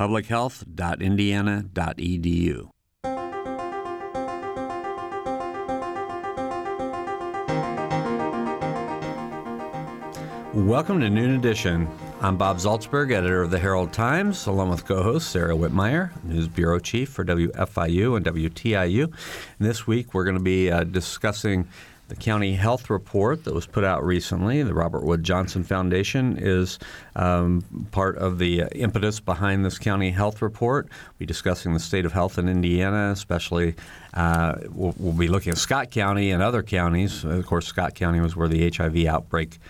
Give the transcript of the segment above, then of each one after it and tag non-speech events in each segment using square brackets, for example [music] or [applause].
publichealth.indiana.edu. Welcome to Noon Edition. I'm Bob Zaltsberg, editor of the Herald Times, along with co host Sara Wittmeyer, news bureau chief for WFIU and WTIU. And this week we're going to be uh, discussing the county health report that was put out recently. The Robert Wood Johnson Foundation is um, part of the impetus behind this county health report. We'll be discussing the state of health in Indiana, especially. Uh, we'll, we'll, be looking at Scott County and other counties. Of course, Scott County was where the HIV outbreak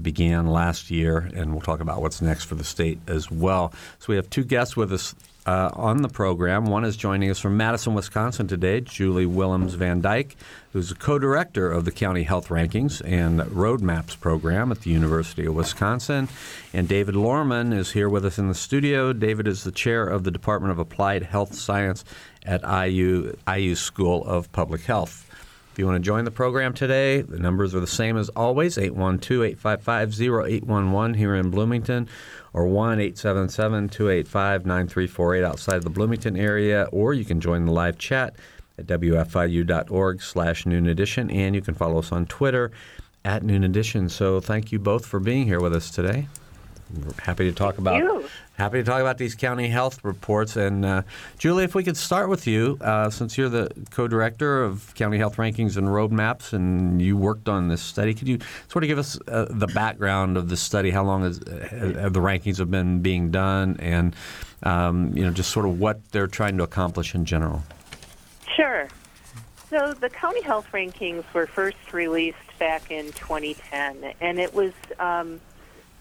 began last year, and we'll talk about what's next for the state as well. So we have two guests with us uh, on the program. One is joining us from Madison, Wisconsin today, Julie Willems Van Dyke, who's a co director of the County Health Rankings and Roadmaps program at the University of Wisconsin. And David Lohrmann is here with us in the studio. David is the chair of the Department of Applied Health Science at IU, IU School of Public Health. If you want to join the program today, the numbers are the same as always 812 855 0811 here in Bloomington or 1 877 285 9348 outside of the Bloomington area, or you can join the live chat at wfiu.org slash noon edition, and you can follow us on Twitter at noon edition. So thank you both for being here with us today. We're happy to talk about happy to talk about these county health reports. And uh, Julie, if we could start with you, uh, since you're the co-director of county health rankings and roadmaps, and you worked on this study, could you sort of give us uh, the background of the study? How long has, have the rankings have been being done, and um, you know, just sort of what they're trying to accomplish in general? Sure. So the county health rankings were first released back in 2010, and it was um,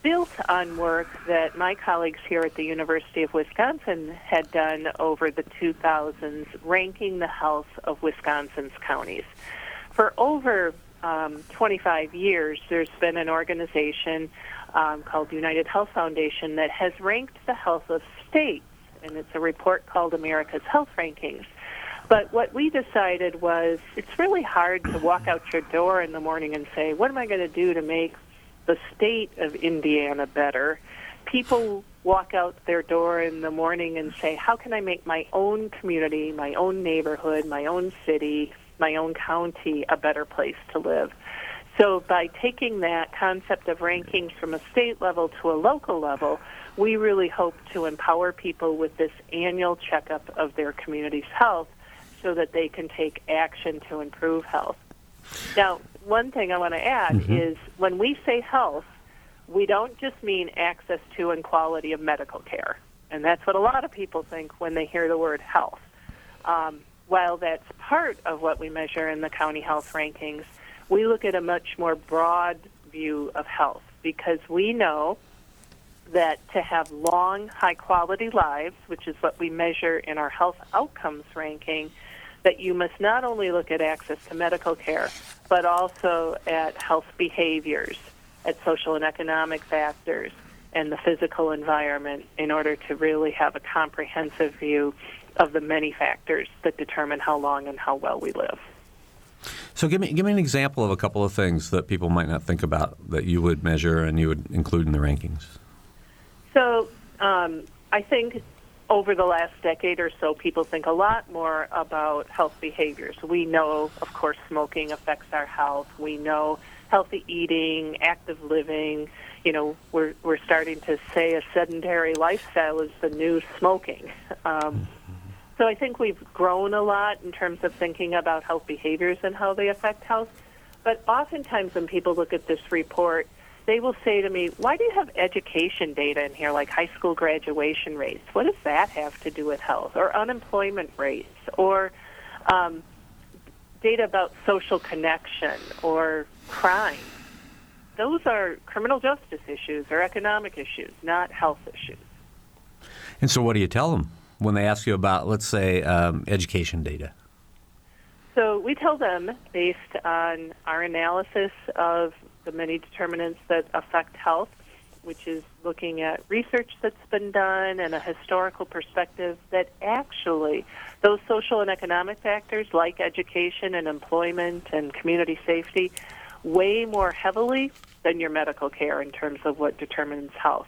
built on work that my colleagues here at the University of Wisconsin had done over the 2000s, ranking the health of Wisconsin's counties. For over um, 25 years, there's been an organization um, called United Health Foundation that has ranked the health of states, and it's a report called America's Health Rankings. But what we decided was it's really hard to walk out your door in the morning and say, what am I going to do to make the state of Indiana better. People walk out their door in the morning and say, How can I make my own community, my own neighborhood, my own city, my own county a better place to live? So, by taking that concept of rankings from a state level to a local level, we really hope to empower people with this annual checkup of their community's health so that they can take action to improve health. Now, one thing I want to add mm-hmm. is when we say health, we don't just mean access to and quality of medical care. And that's what a lot of people think when they hear the word health. Um, while that's part of what we measure in the county health rankings, we look at a much more broad view of health because we know that to have long, high quality lives, which is what we measure in our health outcomes ranking, that you must not only look at access to medical care, but also at health behaviors, at social and economic factors, and the physical environment in order to really have a comprehensive view of the many factors that determine how long and how well we live. So give me give me an example of a couple of things that people might not think about that you would measure and you would include in the rankings. So um, I think over the last decade or so, people think a lot more about health behaviors. We know, of course, smoking affects our health. We know healthy eating, active living. You know, we're we're starting to say a sedentary lifestyle is the new smoking. [laughs] Um, so I think we've grown a lot in terms of thinking about health behaviors and how they affect health. But oftentimes, when people look at this report, they will say to me, Why do you have education data in here, like high school graduation rates? What does that have to do with health? Or unemployment rates? Or um, data about social connection or crime? Those are criminal justice issues or economic issues, not health issues. And so, what do you tell them? when they ask you about, let's say, um, education data? So we tell them, based on our analysis of the many determinants that affect health, which is looking at research that's been done and a historical perspective, that actually those social and economic factors like education and employment and community safety weigh more heavily than your medical care in terms of what determines health.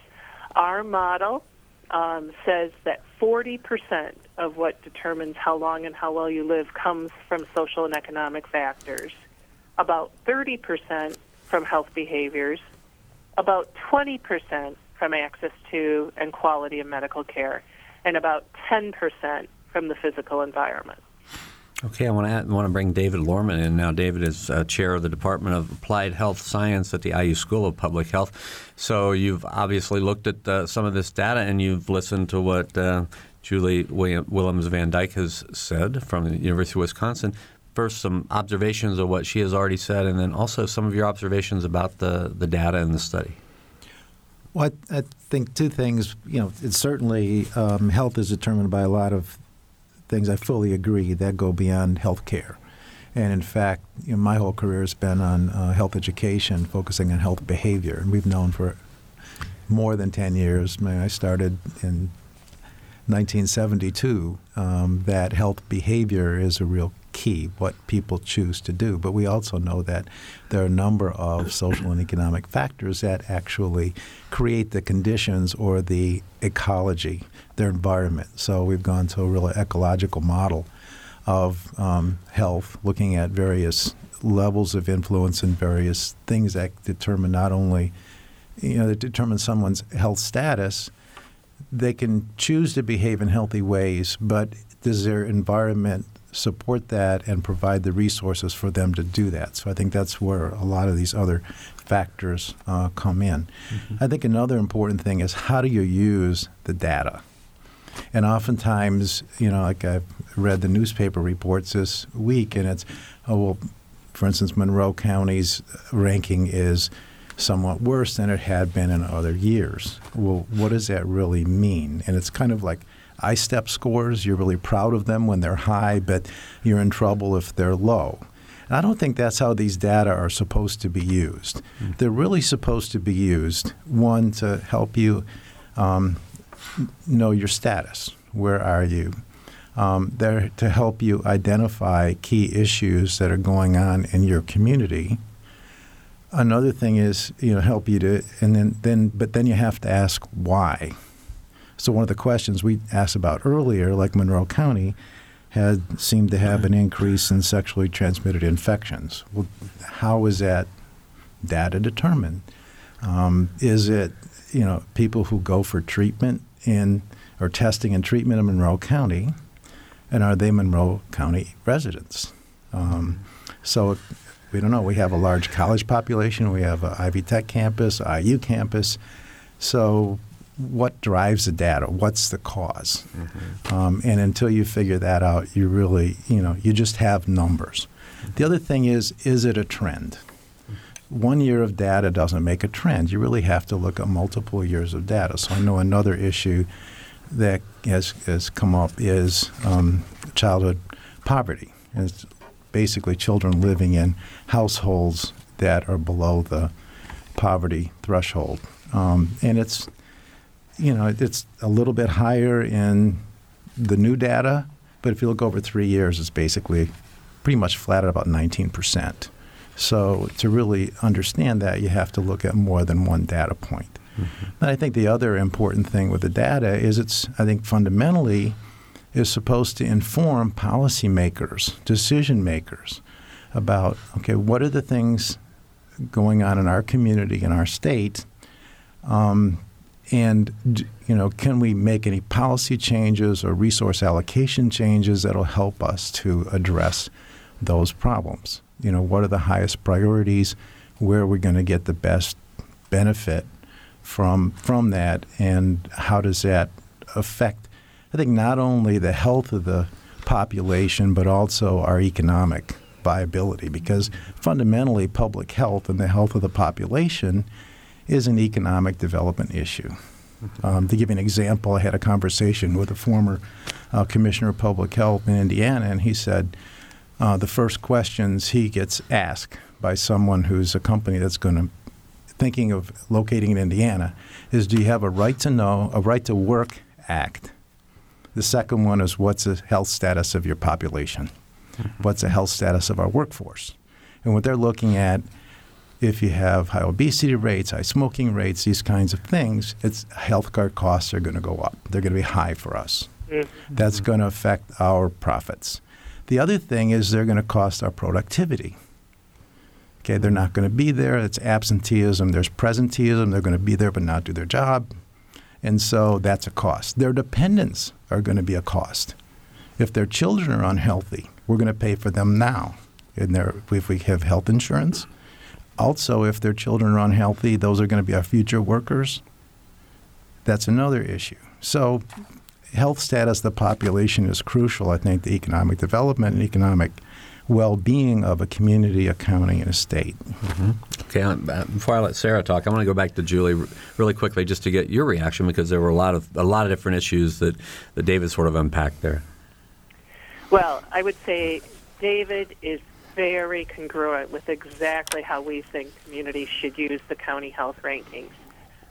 Our model um, says that 40% of what determines how long and how well you live comes from social and economic factors, about 30% from health behaviors, about 20% from access to and quality of medical care, and about 10% from the physical environment. Okay, I want to, add, want to bring David Lohrmann in now. David is uh, chair of the Department of Applied Health Science at the IU School of Public Health. So you've obviously looked at uh, some of this data and you've listened to what uh, Julie William, Willems Van Dyke has said from the University of Wisconsin. First, some observations of what she has already said, and then also some of your observations about the, the data in the study. Well, I, I think two things. You know, it's certainly um, health is determined by a lot of things I fully agree that go beyond health care. And in fact, you know, my whole career has been on uh, health education, focusing on health behavior. And we've known for more than 10 years, I, mean, I started in 1972, um, that health behavior is a real key, what people choose to do. But we also know that there are a number of social and economic factors that actually create the conditions or the ecology, their environment. So we've gone to a really ecological model of um, health, looking at various levels of influence and various things that determine not only, you know, that determine someone's health status. They can choose to behave in healthy ways, but does their environment support that and provide the resources for them to do that. So I think that's where a lot of these other factors uh, come in. Mm-hmm. I think another important thing is how do you use the data? And oftentimes, you know, like I've read the newspaper reports this week, and it's, oh, well, for instance, Monroe County's ranking is somewhat worse than it had been in other years. Well, what does that really mean? And it's kind of like I-STEP scores. You're really proud of them when they're high, but you're in trouble if they're low. And I don't think that's how these data are supposed to be used. Mm-hmm. They're really supposed to be used, one, to help you um, know your status. Where are you? Um, they're to help you identify key issues that are going on in your community. Another thing is, you know, help you to, and then, then, but then you have to ask why. So one of the questions we asked about earlier, like Monroe County, had seemed to have an increase in sexually transmitted infections. Well, how is that data determined? Um, is it you know people who go for treatment in or testing and treatment in Monroe County, and are they Monroe County residents? Um, so we don't know. We have a large college population. We have a Ivy Tech campus, IU campus. So what drives the data? What's the because mm-hmm. um, and until you figure that out, you really, you know, you just have numbers. Mm-hmm. The other thing is, is it a trend? One year of data doesn't make a trend. You really have to look at multiple years of data. So I know another issue that has, has come up is um, childhood poverty. It's basically children living in households that are below the poverty threshold. Um, and it's you know, it's a little bit higher in the new data, but if you look over three years, it's basically pretty much flat at about 19%. So to really understand that, you have to look at more than one data point. Mm-hmm. And I think the other important thing with the data is it's, I think, fundamentally is supposed to inform policymakers, decision makers about, okay, what are the things going on in our community, in our state, um, and you know, can we make any policy changes or resource allocation changes that'll help us to address those problems? You know, what are the highest priorities? Where are we going to get the best benefit from from that, and how does that affect? I think not only the health of the population, but also our economic viability, because fundamentally, public health and the health of the population is an economic development issue. Um, to give you an example, I had a conversation with a former uh, commissioner of public health in Indiana, and he said uh, the first questions he gets asked by someone who's a company that's going to thinking of locating in Indiana is do you have a right to know, a right to work act? The second one is what's the health status of your population? What's the health status of our workforce? And what they're looking at, if you have high obesity rates, high smoking rates, these kinds of things, it's health care costs are going to go up. They're going to be high for us. Mm-hmm. That's going to affect our profits. The other thing is they're going to cost our productivity. Okay, they're not going to be there. It's absenteeism. There's presenteeism. They're going to be there but not do their job. And so that's a cost. Their dependents are going to be a cost. If their children are unhealthy, we're going to pay for them now. And if we have health insurance, also if their children are unhealthy, those are going to be our future workers. That's another issue. So, health status of the population is crucial. I think the economic development and economic well-being of a community, a county, and a state. Mm-hmm. Okay, uh, before I let Sarah talk, I want to go back to Julie really quickly just to get your reaction because there were a lot of a lot of different issues that, that David sort of unpacked there. Well, I would say David is very congruent with exactly how we think communities should use the county health rankings.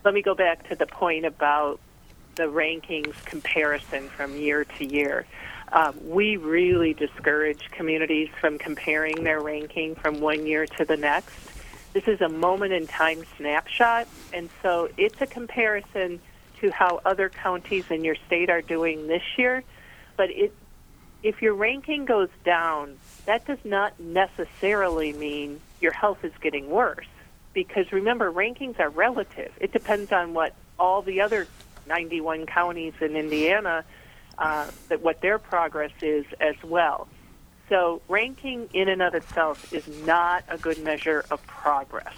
Let me go back to the point about the rankings comparison from year to year. Um, we really discourage communities from comparing their ranking from one year to the next. This is a moment in time snapshot, and so it's a comparison to how other counties in your state are doing this year. But it, if your ranking goes down, that does not necessarily mean your health is getting worse. Because remember, rankings are relative. It depends on what all the other 91 counties in Indiana uh, that what their progress is as well. So ranking in and of itself is not a good measure of progress.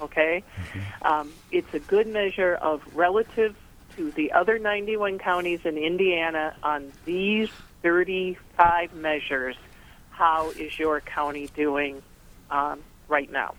Okay, mm-hmm. um, it's a good measure of relative to the other 91 counties in Indiana on these 35 measures. How is your county doing um, right now?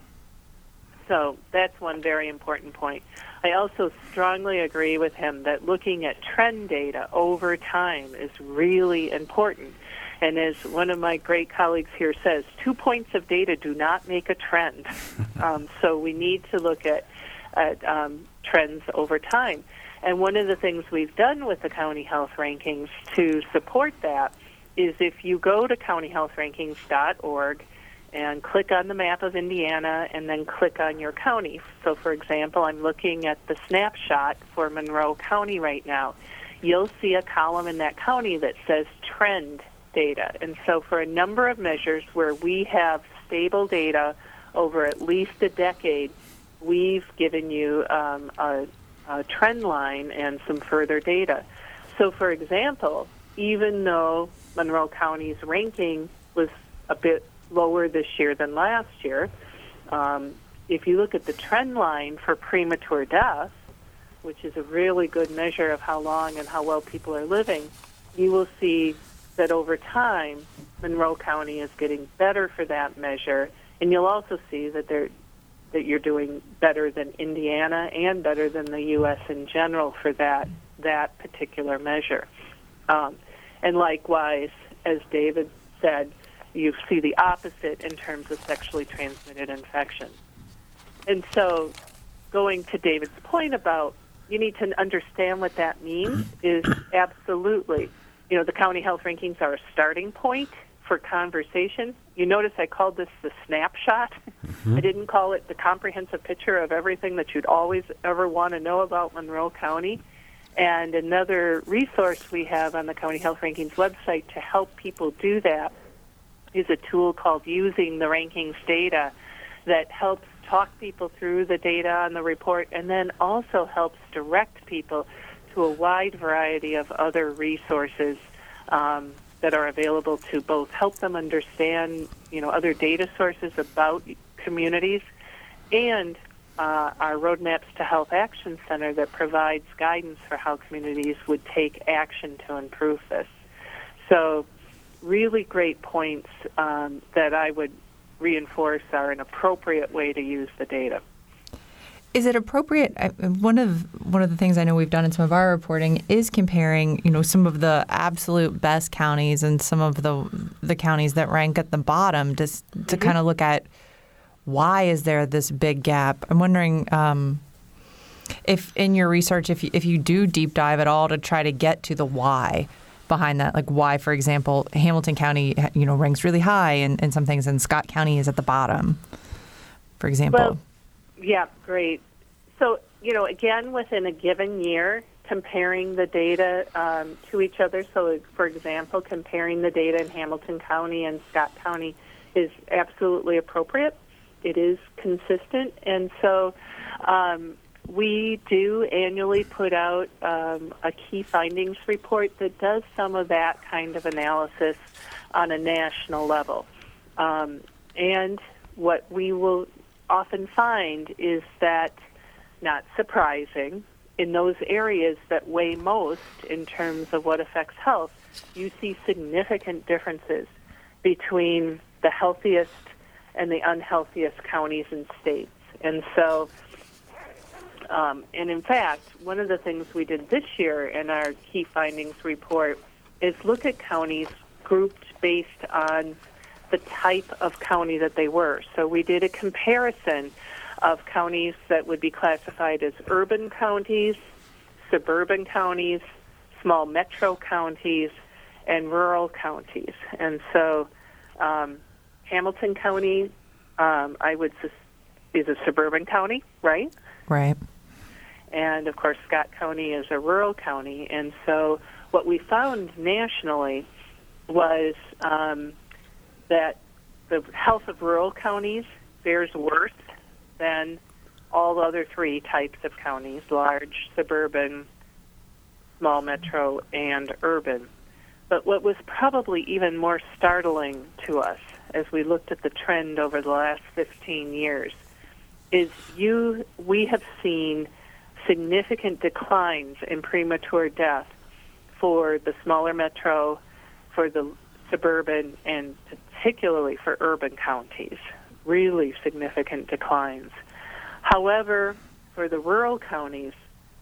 So that's one very important point. I also strongly agree with him that looking at trend data over time is really important. And as one of my great colleagues here says, two points of data do not make a trend. [laughs] um, so we need to look at, at um, trends over time. And one of the things we've done with the county health rankings to support that is if you go to countyhealthrankings.org and click on the map of Indiana and then click on your county. So, for example, I'm looking at the snapshot for Monroe County right now. You'll see a column in that county that says trend data. And so, for a number of measures where we have stable data over at least a decade, we've given you um, a, a trend line and some further data. So, for example, even though Monroe County's ranking was a bit lower this year than last year. Um, if you look at the trend line for premature death, which is a really good measure of how long and how well people are living, you will see that over time, Monroe County is getting better for that measure, and you'll also see that they're that you're doing better than Indiana and better than the U.S. in general for that that particular measure. Um, and likewise, as David said, you see the opposite in terms of sexually transmitted infection. And so, going to David's point about you need to understand what that means is absolutely, you know, the county health rankings are a starting point for conversation. You notice I called this the snapshot. Mm-hmm. I didn't call it the comprehensive picture of everything that you'd always ever want to know about Monroe County. And another resource we have on the County Health Rankings website to help people do that is a tool called Using the Rankings Data that helps talk people through the data on the report and then also helps direct people to a wide variety of other resources um, that are available to both help them understand, you know, other data sources about communities and uh, our Roadmaps to Health Action Center that provides guidance for how communities would take action to improve this. So really great points um, that I would reinforce are an appropriate way to use the data. Is it appropriate? One of one of the things I know we've done in some of our reporting is comparing, you know, some of the absolute best counties and some of the the counties that rank at the bottom, just to mm-hmm. kind of look at why is there this big gap. I'm wondering um, if in your research, if you, if you do deep dive at all to try to get to the why behind that, like why, for example, Hamilton County, you know, ranks really high in, in some things, and Scott County is at the bottom, for example. Well, yeah, great. So, you know, again, within a given year, comparing the data um, to each other. So, for example, comparing the data in Hamilton County and Scott County is absolutely appropriate. It is consistent. And so um, we do annually put out um, a key findings report that does some of that kind of analysis on a national level. Um, and what we will often find is that, not surprising, in those areas that weigh most in terms of what affects health, you see significant differences between the healthiest and the unhealthiest counties and states. And so, um, and in fact, one of the things we did this year in our key findings report is look at counties grouped based on the type of county that they were. So we did a comparison of counties that would be classified as urban counties, suburban counties, small metro counties, and rural counties. And so um, Hamilton County, um, I would sus- is a suburban county, right? Right. And of course, Scott County is a rural county. And so what we found nationally was um, that the health of rural counties fares worse than all other three types of counties large, suburban, small metro, and urban. But what was probably even more startling to us as we looked at the trend over the last 15 years is you we have seen significant declines in premature death for the smaller metro, for the suburban, and particularly for urban counties. Really significant declines. However, for the rural counties,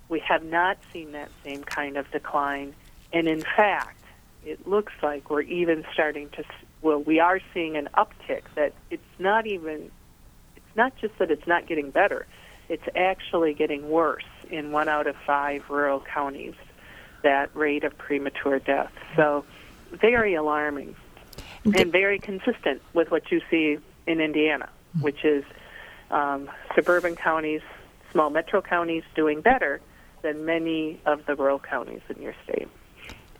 we have not seen that same kind of decline. And in fact, it looks like we're even starting to, well, we are seeing an uptick that it's not even, it's not just that it's not getting better, it's actually getting worse in one out of five rural counties, that rate of premature death. So, very alarming and very consistent with what you see in Indiana, which is um, suburban counties, small metro counties doing better than many of the rural counties in your state.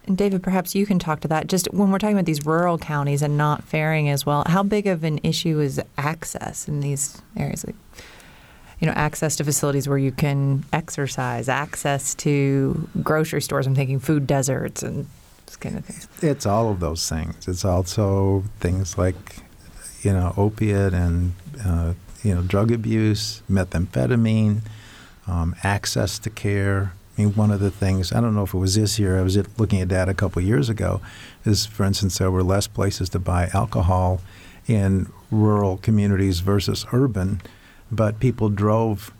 And David, perhaps you can talk to that. Just when we're talking about these rural counties and not faring as well, how big of an issue is access in these areas? Like, you know, access to facilities where you can exercise, access to grocery stores. I'm thinking food deserts and kind of things. It's all of those things. It's also things like, you know, opiate and uh, you know drug abuse, methamphetamine, um, access to care I mean, one of the things, I don't know if it was this year, I was looking at data a couple years ago, is for instance, there were less places to buy alcohol in rural communities versus urban, but people drove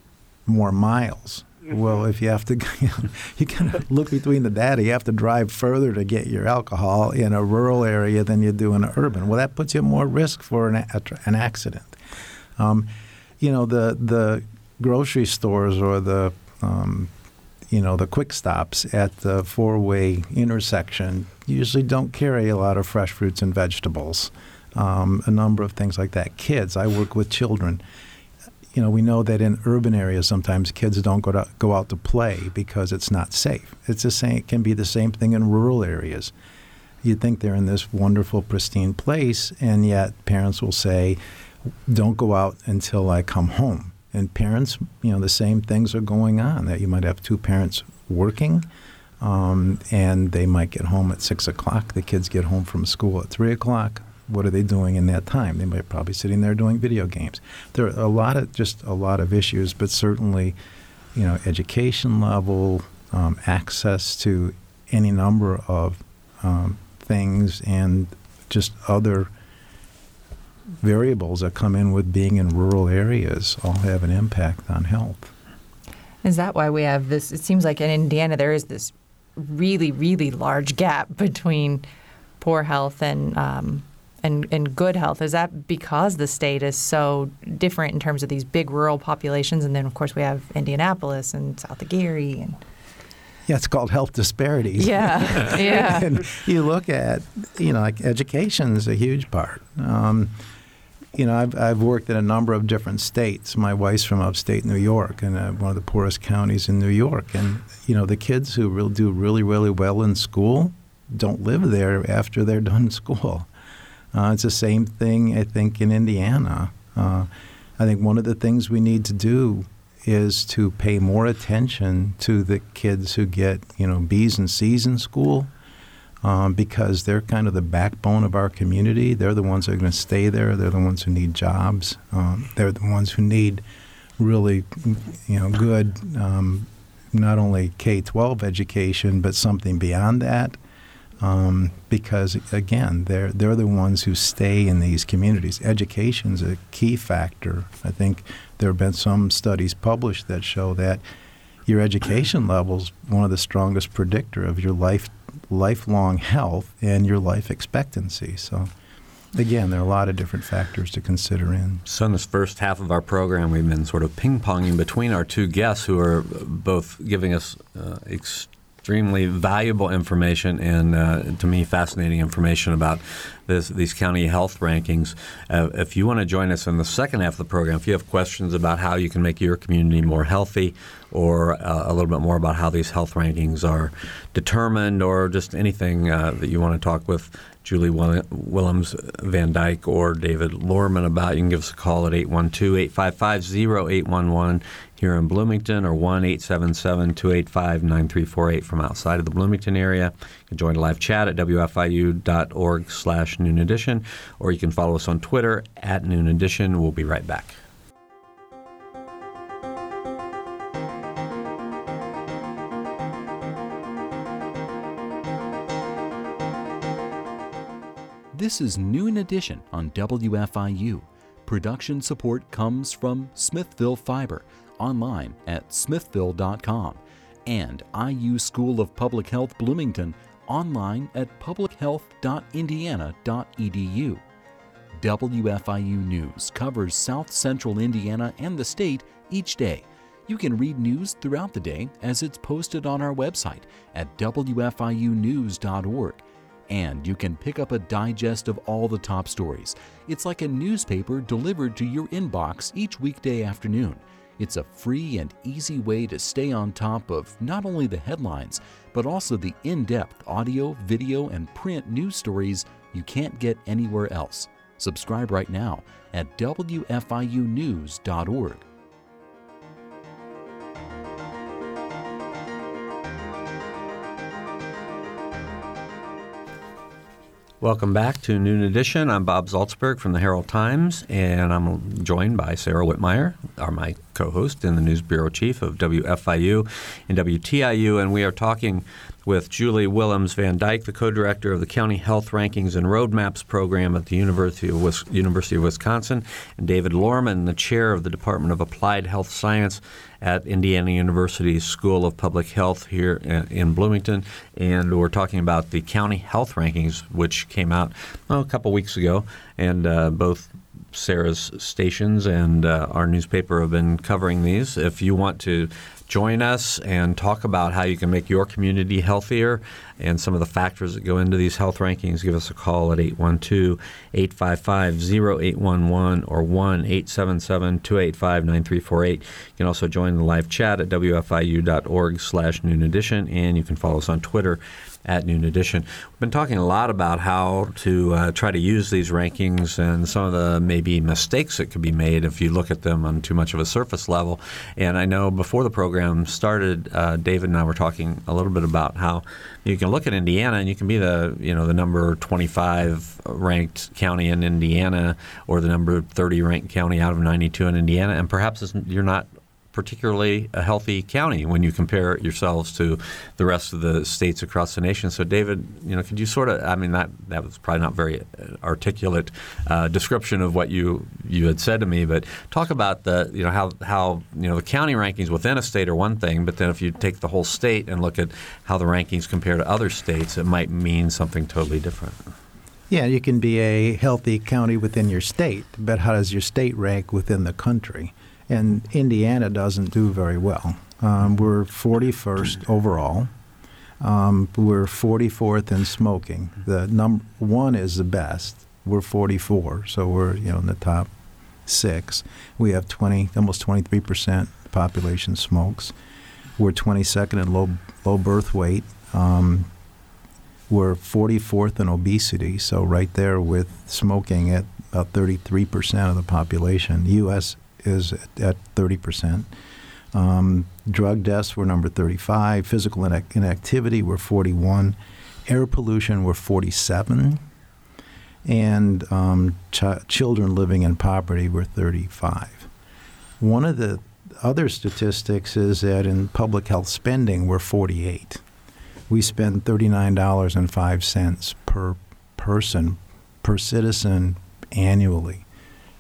more miles. Well, if you have to, [laughs] you kind of look between the data. You have to drive further to get your alcohol in a rural area than you do in an urban. Well, that puts you at more risk for an, an accident. Um, you know, the the grocery stores or the um, you know, the quick stops at the four way intersection usually don't carry a lot of fresh fruits and vegetables. Um, a number of things like that. Kids, I work with children. You know, we know that in urban areas sometimes kids don't go to, go out to play because it's not safe. It's the same. It can be the same thing in rural areas. You'd think they're in this wonderful, pristine place, and yet parents will say, "Don't go out until I come home." And parents, you know, the same things are going on. That you might have two parents working, um, and they might get home at six o'clock. The kids get home from school at three o'clock. What are they doing in that time? They might probably sitting there doing video games. There are a lot of just a lot of issues, but certainly, you know, education level, um, access to any number of um, things, and just other variables that come in with being in rural areas all have an impact on health. Is that why we have this? It seems like in Indiana there is this really, really large gap between poor health and um, and, and good health. Is that because the state is so different in terms of these big rural populations, and then of course we have Indianapolis and South Gary and yeah, it's called health disparities. Yeah, [laughs] yeah. and you look at, you know, like education is a huge part. Um, you know, I've, I've worked in a number of different states. My wife's from upstate New York, and uh, one of the poorest counties in New York. And you know, the kids who do really, really well in school don't live there after they're done [laughs] school. Uh, it's the same thing, I think, in Indiana. Uh, I think one of the things we need to do is to pay more attention to the kids who get, you know, B's and C's in school um, because they're kind of the backbone of our community. They're the ones that are going to stay there. They're the ones who need jobs. Um, they're the ones who need really, you know, good um, not only K 12 education, but something beyond that. Um, because again, they're they're the ones who stay in these communities. Education is a key factor. I think there have been some studies published that show that your education [clears throat] level is one of the strongest predictor of your life lifelong health and your life expectancy. So. Again, there are a lot of different factors to consider in. So, in this first half of our program, we've been sort of ping ponging between our two guests who are both giving us uh, ex- extremely valuable information and, uh, to me, fascinating information about this, these county health rankings. Uh, if you want to join us in the second half of the program, if you have questions about how you can make your community more healthy or uh, a little bit more about how these health rankings are determined or just anything uh, that you want to talk with Julie Willems Van Dyke or David Lohrmann about, you can give us a call at 812 855 0811 here in Bloomington or 1 877 285 9348 from outside of the Bloomington area. You can join a live chat at wfiu.org slash noon edition, or you can follow us on Twitter at noon edition. We'll be right back. This is Noon Edition on WFIU. Production support comes from Smithville Fiber online at smithville.com and IU School of Public Health Bloomington online at publichealth.indiana.edu. WFIU News covers South Central Indiana and the state each day. You can read news throughout the day as it's posted on our website at WFIUnews.org. And you can pick up a digest of all the top stories. It's like a newspaper delivered to your inbox each weekday afternoon. It's a free and easy way to stay on top of not only the headlines, but also the in depth audio, video, and print news stories you can't get anywhere else. Subscribe right now at WFIUnews.org. Welcome back to Noon Edition. I'm Bob Zaltsberg from the Herald Times, and I'm joined by Sara Wittmeyer, our my co-host and the news bureau chief of WFIU and WTIU, and we are talking with Julie Willems Van Dyke, the co-director of the County Health Rankings and Roadmaps program at the University of, Wis- University of Wisconsin, and David Lohrmann, the chair of the Department of Applied Health Science at Indiana University's School of Public Health here in Bloomington. And we're talking about the county health rankings, which came out oh, a couple weeks ago, and uh, both Sarah's stations and uh, our newspaper have been covering these. If you want to join us and talk about how you can make your community healthier and some of the factors that go into these health rankings, give us a call at 812 855 0811 or 1 877 285 9348. You can also join the live chat at wfiu.org slash noon edition, and you can follow us on Twitter at Noon Edition. We've been talking a lot about how to uh, try to use these rankings and some of the maybe mistakes that could be made if you look at them on too much of a surface level. And I know before the program started, uh, David and I were talking a little bit about how you can look at Indiana and you can be the you know the number 25 ranked county in Indiana or the number 30 ranked county out of 92 in Indiana, and perhaps you're not particularly a healthy county when you compare yourselves to the rest of the states across the nation. So, David, you know, could you sort of, I mean, that, that was probably not very articulate uh, description of what you, you had said to me, but talk about the, you know, how, how, you know, the county rankings within a state are one thing, but then if you take the whole state and look at how the rankings compare to other states, it might mean something totally different. Yeah, you can be a healthy county within your state, but how does your state rank within the country? And Indiana doesn't do very well. Um, we're 41st overall. Um, we're 44th in smoking. The number one is the best. We're 44, so we're you know in the top six. We have 20, almost 23 percent population smokes. We're 22nd in low low birth weight. Um, we're 44th in obesity, so right there with smoking at about 33 percent of the population. U.S is at, 30%. Um, drug deaths were number 35. Physical inactivity were 41. Air pollution were 47. And um, ch- children living in poverty were 35. One of the other statistics is that in public health spending, we're 48. We spend $39.05 per person, per citizen annually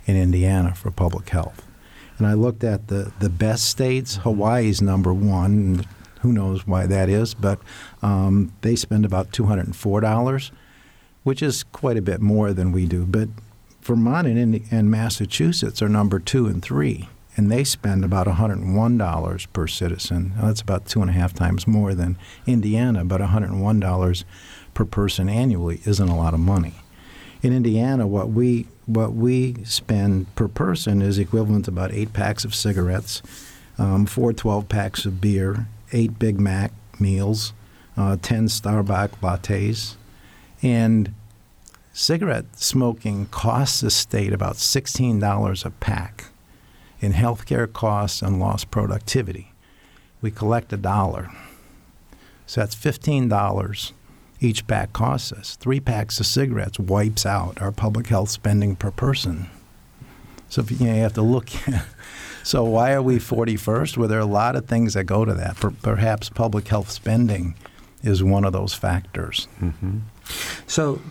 in Indiana for public health. And I looked at the, the best states. Hawaii's number one. Who knows why that is, but um, they spend about $204, which is quite a bit more than we do. But Vermont and, and Massachusetts are number two and three, and they spend about $101 per citizen. Now, that's about two and a half times more than Indiana, but $101 per person annually isn't a lot of money. In Indiana, what we what we spend per person is equivalent to about eight packs of cigarettes, um, four 12 packs of beer, eight Big Mac meals, uh, 10 Starbucks lattes. And cigarette smoking costs the state about $16 a pack in healthcare costs and lost productivity. We collect a dollar. So that's $15 each pack costs us. Three packs of cigarettes wipes out our public health spending per person. So if, you, know, you have to look. [laughs] so why are we 41st? Well, there are a lot of things that go to that. Per, perhaps public health spending is one of those factors. Mm-hmm. So,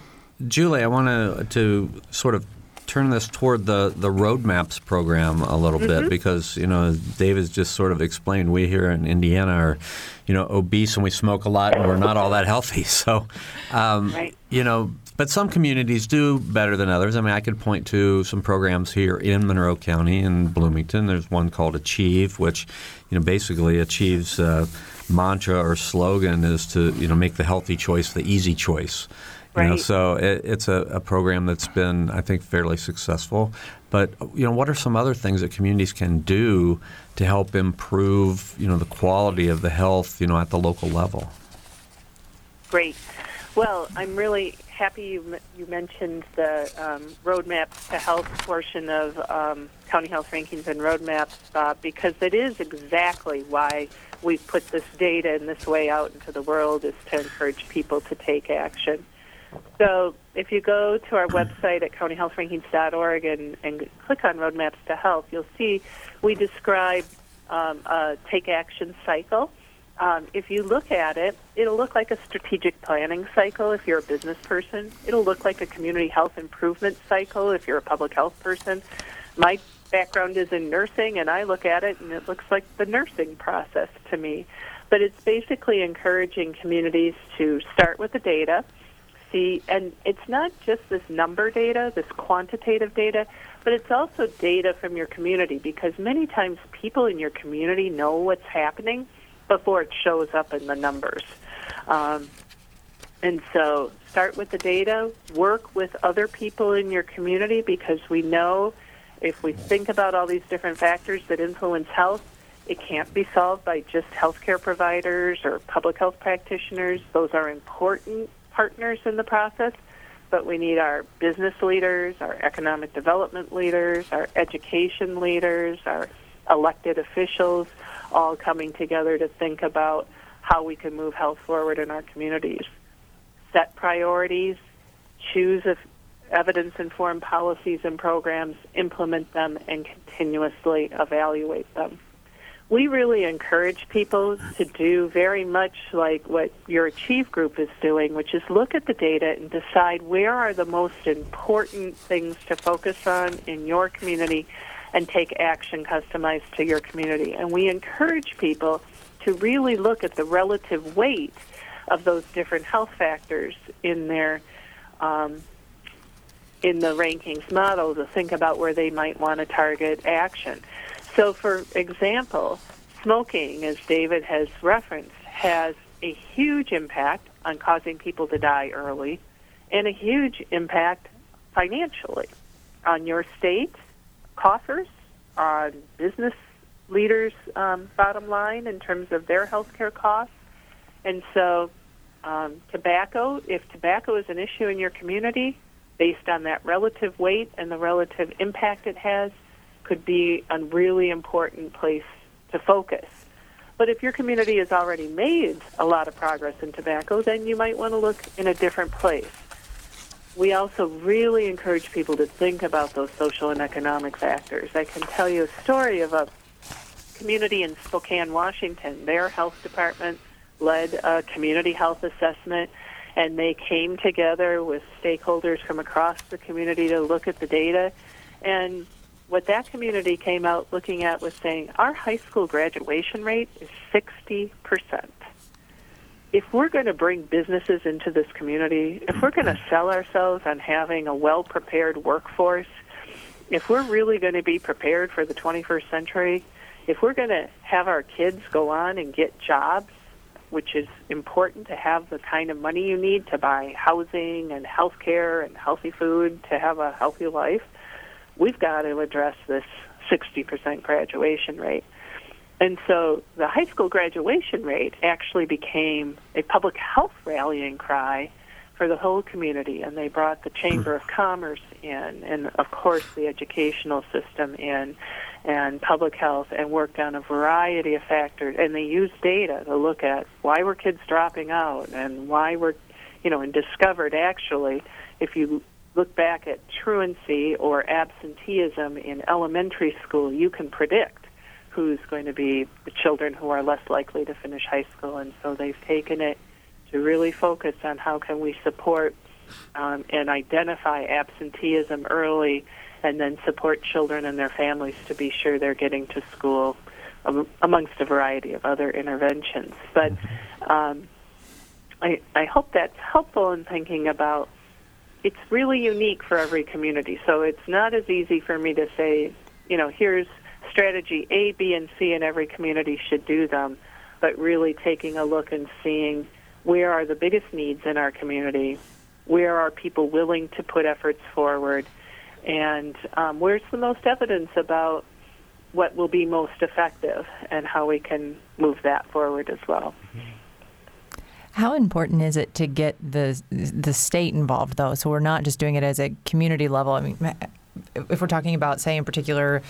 Julie, I want to to sort of turn this toward the the roadmaps program a little mm-hmm. bit because you know David's just sort of explained we here in Indiana are you know obese and we smoke a lot and we're not all that healthy. [laughs] So, um, right. you know, but some communities do better than others. I mean, I could point to some programs here in Monroe County in Bloomington. There's one called Achieve, which you know basically achieves. Uh, mantra or slogan is to you know make the healthy choice the easy choice Right. You know, so it, it's a, a, program that's been, I think, fairly successful. But you know, what are some other things that communities can do to help improve, you know, the quality of the health, you know, at the local level? Great. Well, I'm really happy you you mentioned the um, roadmaps to health portion of um, county health rankings and roadmaps, Bob, because it is exactly why we've put this data in this way out into the world is to encourage people to take action. So if you go to our website at countyhealthrankings.org and, and click on Roadmaps to Health, you'll see we describe um, a take action cycle. Um, if you look at it, it'll look like a strategic planning cycle if you're a business person. It'll look like a community health improvement cycle if you're a public health person. My background is in nursing, and I look at it and it looks like the nursing process to me. But it's basically encouraging communities to start with the data see, and it's not just this number data, this quantitative data, but it's also data from your community because many times people in your community know what's happening before it shows up in the numbers. Um, and so start with the data, work with other people in your community because we know if we think about all these different factors that influence health, it can't be solved by just healthcare providers or public health practitioners. Those are important partners in the process, but we need our business leaders, our economic development leaders, our education leaders, our elected officials all coming together to think about how we can move health forward in our communities. Set priorities, choose evidence informed policies and programs, implement them, and continuously evaluate them. We really encourage people to do very much like what your Achieve group is doing, which is look at the data and decide where are the most important things to focus on in your community and take action customized to your community. And we encourage people to really look at the relative weight of those different health factors in their um, in the rankings model to think about where they might want to target action. So, for example, smoking, as David has referenced, has a huge impact on causing people to die early and a huge impact financially on your state coffers, on business leaders' um, bottom line in terms of their health care costs. And so, um, tobacco, if tobacco is an issue in your community, based on that relative weight and the relative impact it has, could be a really important place to focus. But if your community has already made a lot of progress in tobacco, then you might want to look in a different place. We also really encourage people to think about those social and economic factors. I can tell you a story of a community in Spokane, Washington. Their health department led a community health assessment, and they came together with stakeholders from across the community to look at the data. And what that community came out looking at was saying our high school graduation rate is 60%. If we're going to bring businesses into this community, if we're going to mm-hmm. sell ourselves on having a well prepared workforce, if we're really going to be prepared for the 21st century, if we're going to have our kids go on and get jobs, which is important to have the kind of money you need to buy housing and health care and healthy food to have a healthy life, we've got to address this 60% graduation rate. And so the high school graduation rate actually became a public health rallying cry for the whole community. And they brought the Chamber of Commerce in, and of course the educational system in, and public health, and worked on a variety of factors. And they used data to look at why were kids dropping out and why were, you know, and discovered actually if you look back at truancy or absenteeism in elementary school, you can predict who's going to be the children who are less likely to finish high school. And so they've taken it to really focus on how can we support um, and identify absenteeism early and then support children and their families to be sure they're getting to school um, amongst a variety of other interventions. But um, I, I hope that's helpful in thinking about it's really unique for every community. So it's not as easy for me to say, you know, here's strategy A, B, and C, and every community should do them, but really taking a look and seeing where are the biggest needs in our community, where are people willing to put efforts forward, and um, where's the most evidence about what will be most effective and how we can move that forward as well. Mm-hmm. How important is it to get the the state involved though? So we're not just doing it as a community level. I mean, if we're talking about, say, in particular,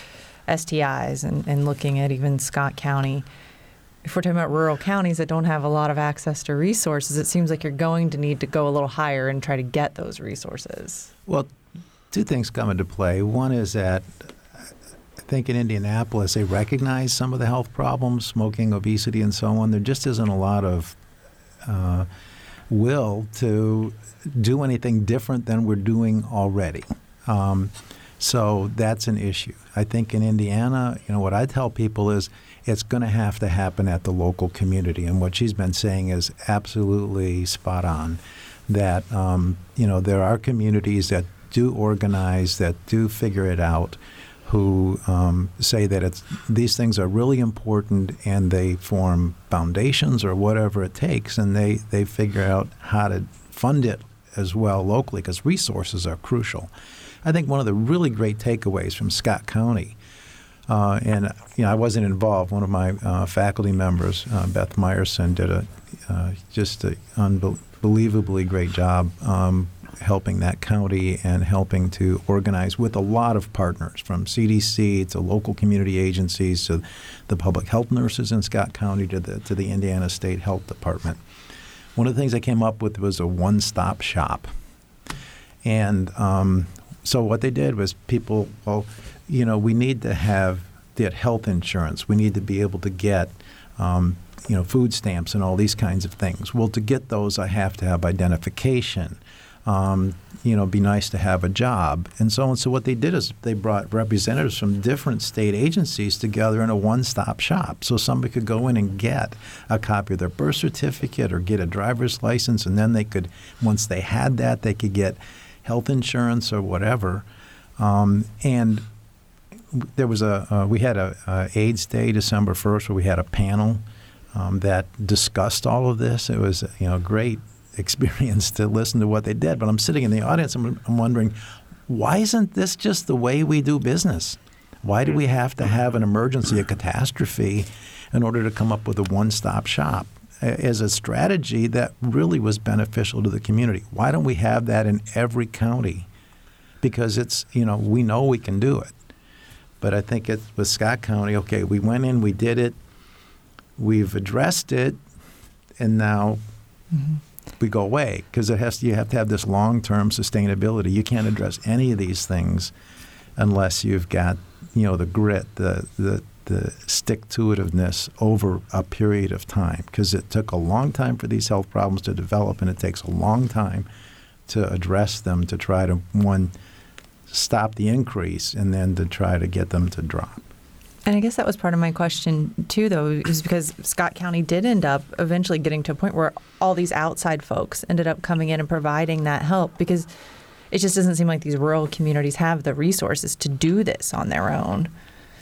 STIs and, and looking at even Scott County, if we're talking about rural counties that don't have a lot of access to resources, it seems like you're going to need to go a little higher and try to get those resources. Well, two things come into play. One is that I think in Indianapolis they recognize some of the health problems, smoking, obesity, and so on. There just isn't a lot of uh, will to do anything different than we're doing already. Um, so that's an issue. I think in Indiana, you know, what I tell people is it's going to have to happen at the local community. And what she's been saying is absolutely spot on. That um, you know there are communities that do organize, that do figure it out, who um, say that it's these things are really important and they form foundations or whatever it takes, and they they figure out how to fund it as well locally because resources are crucial. I think one of the really great takeaways from Scott County. Uh, and you know, I wasn't involved. One of my uh, faculty members, uh, Beth Meyerson, did a uh, just an unbelievably great job um, helping that county and helping to organize with a lot of partners from CDC to local community agencies to the public health nurses in Scott County to the, to the Indiana State Health Department. One of the things I came up with was a one stop shop. And um, so what they did was people, well, you know, we need to have get health insurance. We need to be able to get um, you know, food stamps and all these kinds of things. Well, to get those, I have to have identification. Um, you know, be nice to have a job, and so on. So what they did is they brought representatives from different state agencies together in a one-stop shop, so somebody could go in and get a copy of their birth certificate or get a driver's license, and then they could, once they had that, they could get health insurance or whatever. Um, and there was a uh, we had a, a, AIDS Day, December first, where we had a panel um, that discussed all of this. It was you know great experience to listen to what they did. But I'm sitting in the audience, I'm, I'm wondering, why isn't this just the way we do business? Why do we have to have an emergency, a catastrophe, in order to come up with a one-stop shop? as a strategy that really was beneficial to the community. Why don't we have that in every county? Because it's, you know, we know we can do it. But I think it with Scott County, okay, we went in, we did it, we've addressed it, and now mm-hmm. We go away because it has to, you have to have this long-term sustainability. You can't address any of these things unless you've got you know the grit, the the the stick to itiveness over a period of time because it took a long time for these health problems to develop and it takes a long time to address them to try to one stop the increase and then to try to get them to drop. And I guess that was part of my question too, though, is because Scott County did end up eventually getting to a point where all these outside folks ended up coming in and providing that help because it just doesn't seem like these rural communities have the resources to do this on their own.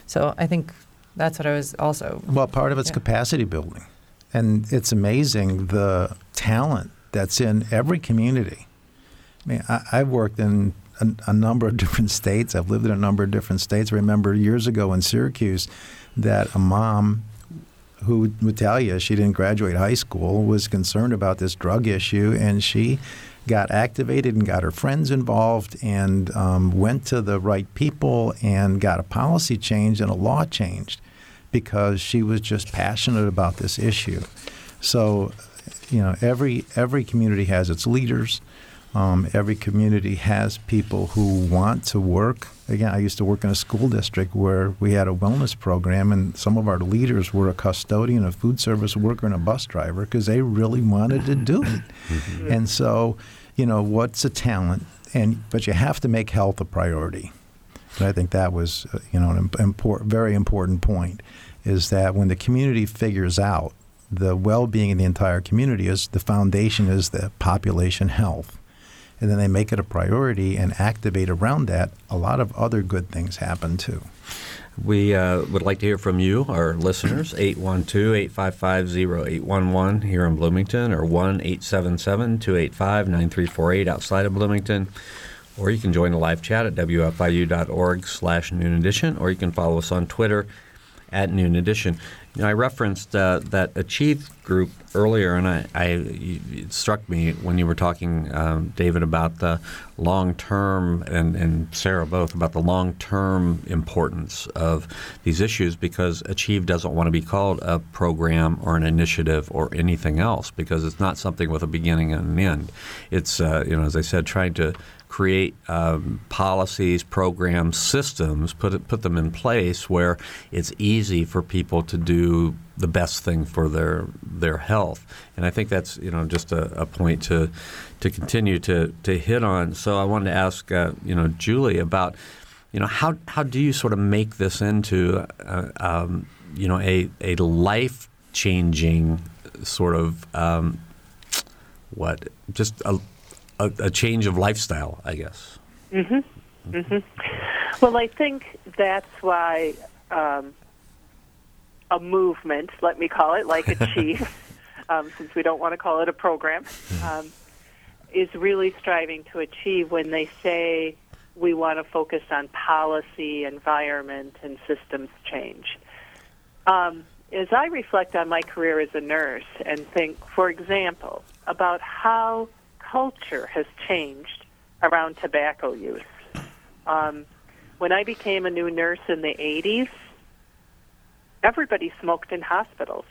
So I think that's what I was also. Well, part of it's yeah. capacity building. And it's amazing the talent that's in every community. I mean, I, have worked in a, a, number of different states. I've lived in a number of different states. I remember years ago in Syracuse that a mom who would tell you she didn't graduate high school was concerned about this drug issue, and she got activated and got her friends involved and um, went to the right people and got a policy changed and a law changed because she was just passionate about this issue. So, you know, every every community has its leaders. Um, every community has people who want to work. Again, I used to work in a school district where we had a wellness program, and some of our leaders were a custodian, a food service worker, and a bus driver because they really wanted to do it. [laughs] Mm-hmm. And so, you know, what's a talent? And but you have to make health a priority. And I think that was, uh, you know, an important, very important point is that when the community figures out the well-being of the entire community is the foundation is the population health and then they make it a priority and activate around that a lot of other good things happen too we uh, would like to hear from you, our listeners, 812 855 0811 here in Bloomington or 1 877 285 9348 outside of Bloomington. Or you can join the live chat at wfiu.org slash noon edition, or you can follow us on Twitter at Noon Edition. You know, I referenced uh, that Achieve group earlier, and I, I, it struck me when you were talking, um, David, about the long term, and, and Sara both, about the long term importance of these issues because Achieve doesn't want to be called a program or an initiative or anything else because it's not something with a beginning and an end. It's, uh, you know, as I said, trying to create um, policies, programs, systems, put it, put them in place where it's easy for people to do the best thing for their their health. And I think that's you know just a, a point to to continue to to hit on. So I wanted to ask uh, you know Julie about you know how how do you sort of make this into uh, um, you know a a life changing sort of um, what just a a, a change of lifestyle, I guess. Mm-hmm. Mm-hmm. Well, I think that's why um, a movement, let me call it, like Achieve, [laughs] um, since we don't want to call it a program, um, is really striving to achieve when they say we want to focus on policy, environment, and systems change. Um, as I reflect on my career as a nurse and think, for example, about how culture has changed around tobacco use. Um, when I became a new nurse in the 80s, everybody smoked in hospitals.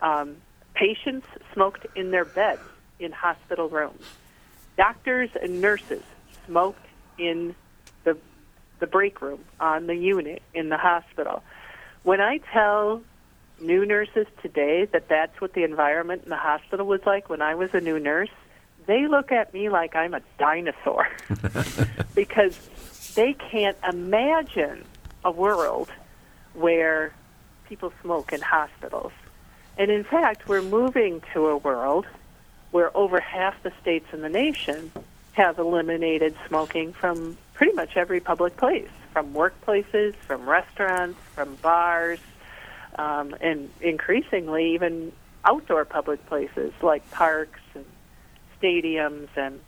Um, patients smoked in their beds in hospital rooms. Doctors and nurses smoked in the the break room on the unit in the hospital. when I tell new nurses today that that's what the environment in the hospital was like when I was a new nurse, they look at me like I'm a dinosaur [laughs] because they can't imagine a world where people smoke in hospitals. And in fact, we're moving to a world where over half the states in the nation have eliminated smoking from pretty much every public place, from workplaces, from restaurants, from bars, um, and increasingly even outdoor public places like parks stadiums and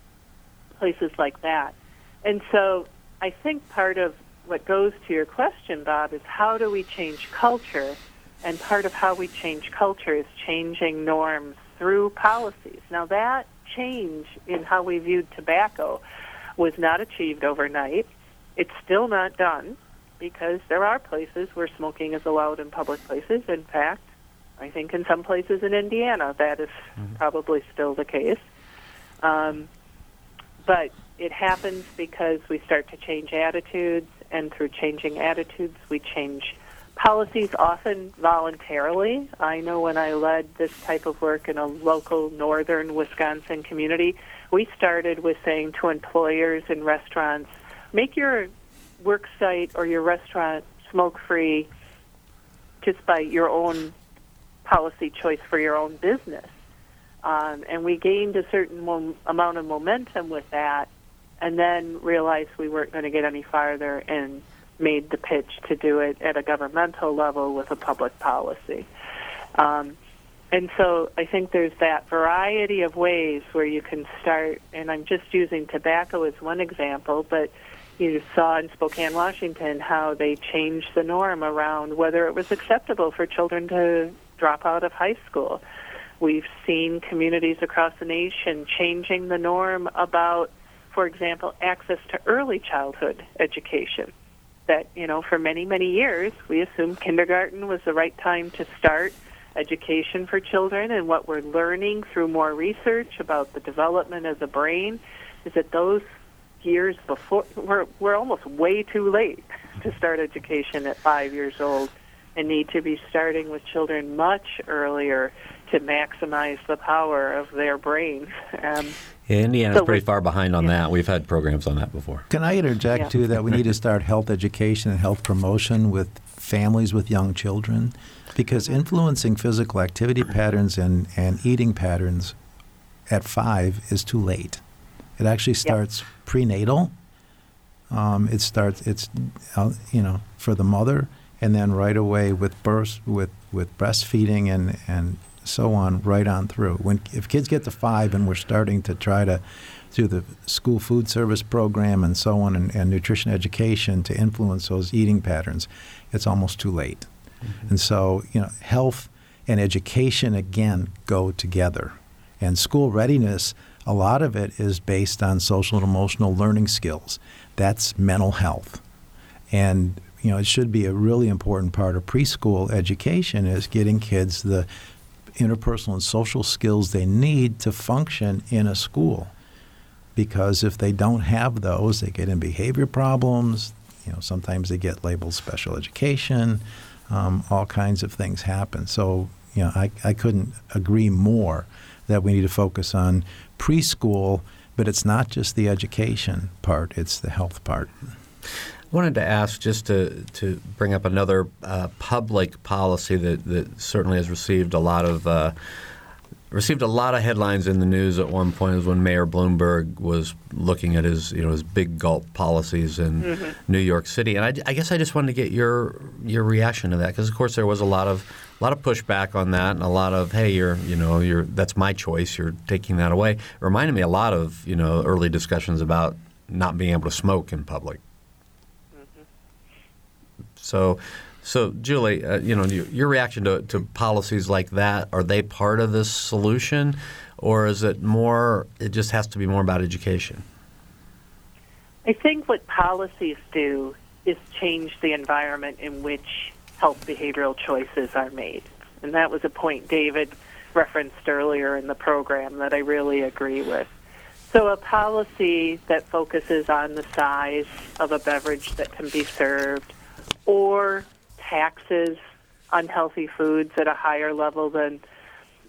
places like that. And so I think part of what goes to your question, Bob, is how do we change culture? And part of how we change culture is changing norms through policies. Now, that change in how we viewed tobacco was not achieved overnight. It's still not done because there are places where smoking is allowed in public places. In fact, I think in some places in Indiana that is mm-hmm. probably still the case. Um, but it happens because we start to change attitudes, and through changing attitudes, we change policies, often voluntarily. I know when I led this type of work in a local northern Wisconsin community, we started with saying to employers and restaurants, make your work site or your restaurant smoke free just by your own policy choice for your own business. Um, and we gained a certain mo- amount of momentum with that, and then realized we weren't going to get any farther and made the pitch to do it at a governmental level with a public policy. Um, and so I think there's that variety of ways where you can start, and I'm just using tobacco as one example, but you saw in Spokane, Washington, how they changed the norm around whether it was acceptable for children to drop out of high school. We've seen communities across the nation changing the norm about, for example, access to early childhood education. That, you know, for many, many years, we assumed kindergarten was the right time to start education for children. And what we're learning through more research about the development of the brain is that those years before, we're, we're almost way too late to start education at five years old and need to be starting with children much earlier to maximize the power of their brains. Um, yeah, Indiana's so pretty far behind on yeah. that. We've had programs on that before. Can I interject, yeah. too, that we need to start health education and health promotion with families with young children? Because influencing physical activity patterns and, and eating patterns at five is too late. It actually starts yep. prenatal. Um, it starts, it's, uh, you know, for the mother and then right away with birth, with with breastfeeding and and so on, right on through. When if kids get to five and we're starting to try to through the school food service program and so on and, and nutrition education to influence those eating patterns, it's almost too late. Mm-hmm. And so, you know, health and education again go together. And school readiness, a lot of it is based on social and emotional learning skills. That's mental health. And you know, it should be a really important part of preschool education is getting kids the interpersonal and social skills they need to function in a school. Because if they don't have those, they get in behavior problems. You know, sometimes they get labeled special education. Um, all kinds of things happen. So, you know, I, I couldn't agree more that we need to focus on preschool, but it's not just the education part; it's the health part. I wanted to ask just to, to bring up another uh, public policy that, that certainly has received a lot of uh, received a lot of headlines in the news at one point is when Mayor Bloomberg was looking at his you know his big gulp policies in mm-hmm. New York City, and I, I, guess I just wanted to get your your reaction to that because of course there was a lot of a lot of pushback on that and a lot of hey you're you know you're that's my choice you're taking that away. It reminded me a lot of you know early discussions about not being able to smoke in public. So, so Julie, uh, you know, your reaction to, to policies like that are they part of this solution, or is it more? It just has to be more about education. I think what policies do is change the environment in which health behavioral choices are made, and that was a point David referenced earlier in the program that I really agree with. So, a policy that focuses on the size of a beverage that can be served or taxes unhealthy foods at a higher level than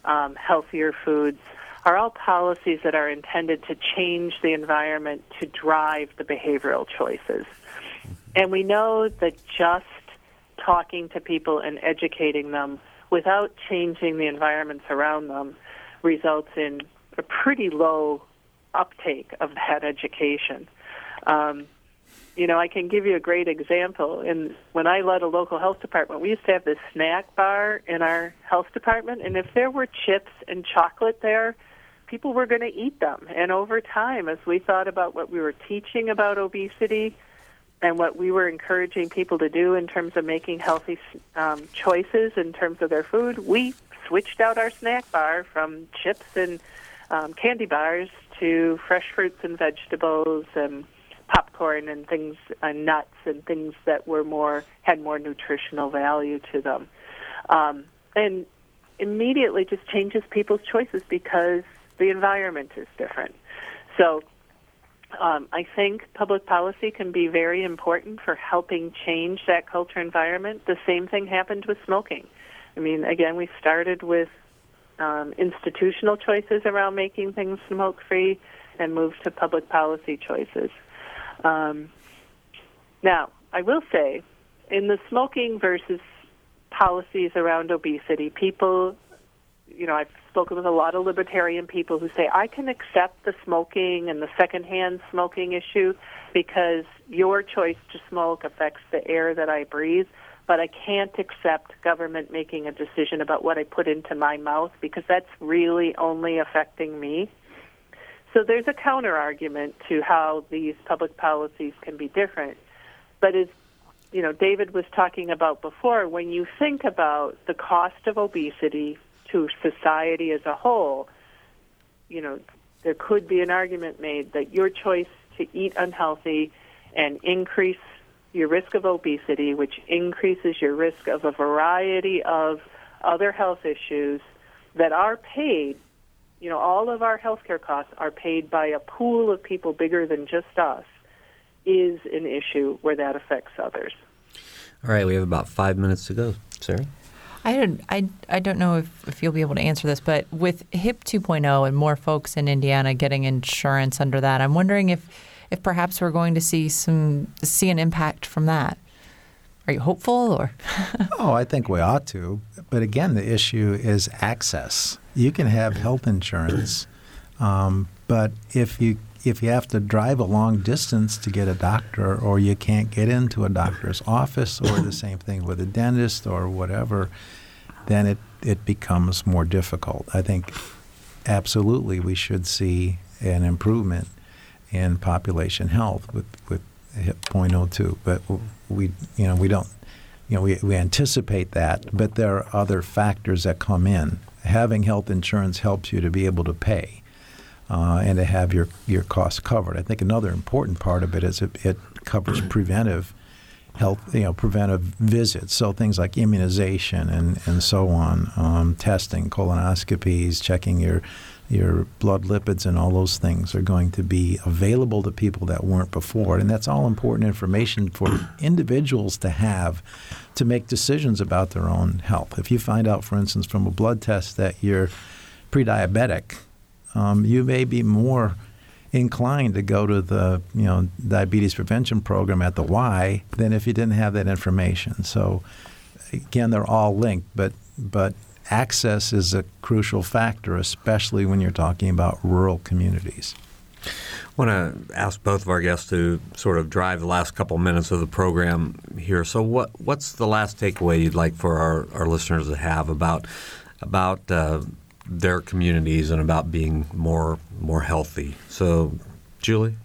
um, healthier foods are all policies that are intended to change the environment to drive the behavioral choices. And we know that just talking to people and educating them without changing the environments around them results in a pretty low uptake of that education. Um, you know, I can give you a great example. And when I led a local health department, we used to have this snack bar in our health department, and if there were chips and chocolate there, people were going to eat them. And over time, as we thought about what we were teaching about obesity and what we were encouraging people to do in terms of making healthy um, choices in terms of their food, we switched out our snack bar from chips and um, candy bars to fresh fruits and vegetables and popcorn and things and nuts and things that were more had more nutritional value to them um, and immediately just changes people's choices because the environment is different so um, I think public policy can be very important for helping change that culture environment. The same thing happened with smoking. I mean, again, we started with um, institutional choices around making things smoke free and moved to public policy choices. Um, now, I will say, in the smoking versus policies around obesity, people, you know, I've spoken with a lot of libertarian people who say, I can accept the smoking and the secondhand smoking issue because your choice to smoke affects the air that I breathe, but I can't accept government making a decision about what I put into my mouth because that's really only affecting me. So there's a counter argument to how these public policies can be different. But as you know, David was talking about before, when you think about the cost of obesity to society as a whole, you know, there could be an argument made that your choice to eat unhealthy and increase your risk of obesity, which increases your risk of a variety of other health issues that are paid you know, all of our healthcare costs are paid by a pool of people bigger than just us, is an issue where that affects others. All right, we have about five minutes to go. Sara? I don't, I, I don't know if, if you'll be able to answer this, but with HIP 2.0 and more folks in Indiana getting insurance under that, I'm wondering if, if perhaps we're going to see some see an impact from that. Are you hopeful or? [laughs] oh, I think we ought to. But again, the issue is access. You can have health insurance, um, but if you if you have to drive a long distance to get a doctor, or you can't get into a doctor's office, or the same thing with a dentist or whatever, then it it becomes more difficult. I think absolutely we should see an improvement in population health with with HIP 2.0, but we you know we don't you know we, we anticipate that, but there are other factors that come in. Having health insurance helps you to be able to pay. Uh, and to have your, your costs covered. I think another important part of it is it, it covers [clears throat] preventive health, you know, preventive visits. So things like immunization and, and so on, um, testing, colonoscopies, checking your your blood lipids and all those things are going to be available to people that weren't before. And that's all important information for [coughs] individuals to have to make decisions about their own health. If you find out, for instance, from a blood test that you're pre diabetic, um, you may be more inclined to go to the you know diabetes prevention program at the Y than if you didn't have that information. So again, they're all linked, but but access is a crucial factor, especially when you're talking about rural communities. I want to ask both of our guests to sort of drive the last couple minutes of the program here. So, what what's the last takeaway you'd like for our, our listeners to have about about uh, their communities and about being more more healthy? So, Julie.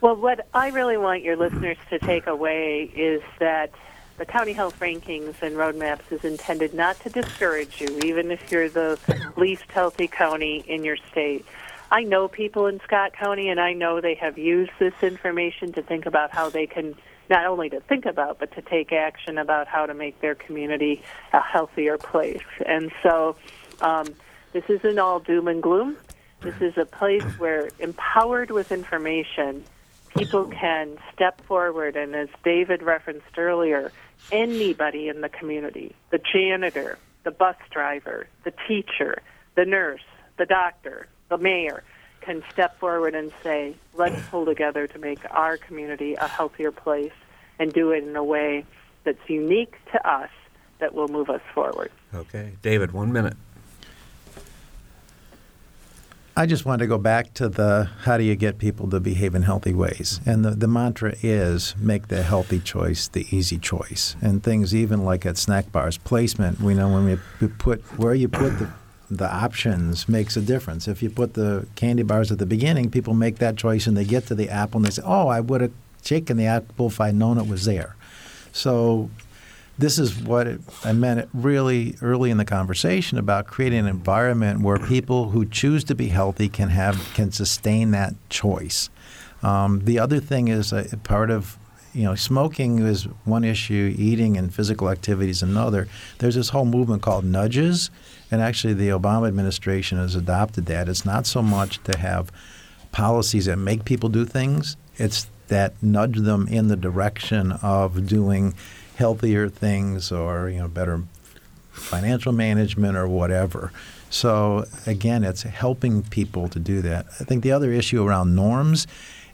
Well, what I really want your listeners to take away is that the county health rankings and roadmaps is intended not to discourage you, even if you're the least healthy county in your state. I know people in Scott County, and I know they have used this information to think about how they can not only to think about, but to take action about how to make their community a healthier place. And so, um, this isn't all doom and gloom. This is a place where, empowered with information, people can step forward, and as David referenced earlier, anybody in the community the janitor, the bus driver, the teacher, the nurse, the doctor, the mayor can step forward and say, let's pull together to make our community a healthier place and do it in a way that's unique to us that will move us forward. Okay. David, one minute. I just wanted to go back to the how do you get people to behave in healthy ways? And the, the mantra is make the healthy choice the easy choice. And things even like at snack bars, placement, we know when we put where you put the the options makes a difference. If you put the candy bars at the beginning, people make that choice and they get to the apple and they say, "Oh, I would have taken the apple if I'd known it was there." So this is what it, I meant really early in the conversation about creating an environment where people who choose to be healthy can have can sustain that choice. Um, the other thing is part of you know smoking is one issue, eating and physical activity is another. There's this whole movement called nudges, and actually the Obama administration has adopted that. It's not so much to have policies that make people do things; it's that nudge them in the direction of doing healthier things or you know better financial management or whatever. So again, it's helping people to do that. I think the other issue around norms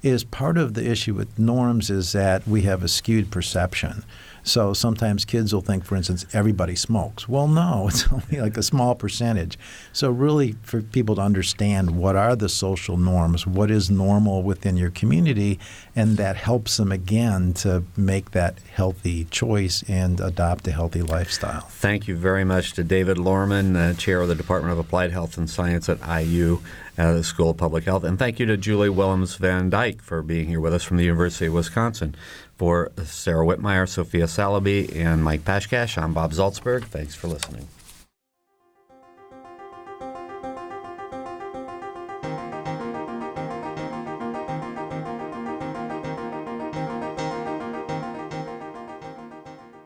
is part of the issue with norms is that we have a skewed perception. So sometimes kids will think, for instance, everybody smokes. Well, no, [laughs] it's only like a small percentage. So really, for people to understand what are the social norms, what is normal within your community, and that helps them again to make that healthy choice and adopt a healthy lifestyle. Thank you very much to David Lohrmann, uh, chair of the Department of Applied Health and Science at IU. Uh, the School of Public Health. And thank you to Julie Willems Van Dyke for being here with us from the University of Wisconsin. For Sara Wittmeyer, Sophia Saliby, and Mike Pashkash, I'm Bob Zaltsberg. Thanks for listening.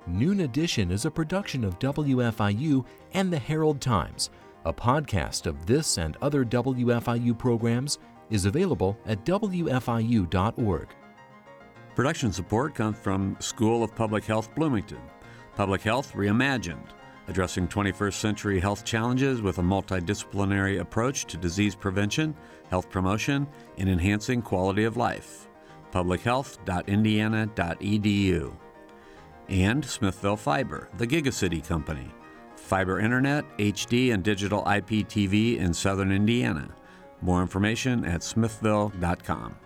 Noon Edition is a production of WFIU and the Herald Times. A podcast of this and other WFIU programs is available at WFIU.org. Production support comes from School of Public Health Bloomington. Public Health Reimagined, addressing 21st century health challenges with a multidisciplinary approach to disease prevention, health promotion, and enhancing quality of life. publichealth.indiana.edu. And Smithville Fiber, the Gigacity Company. Fiber Internet, HD, and digital IPTV in southern Indiana. More information at smithville.com.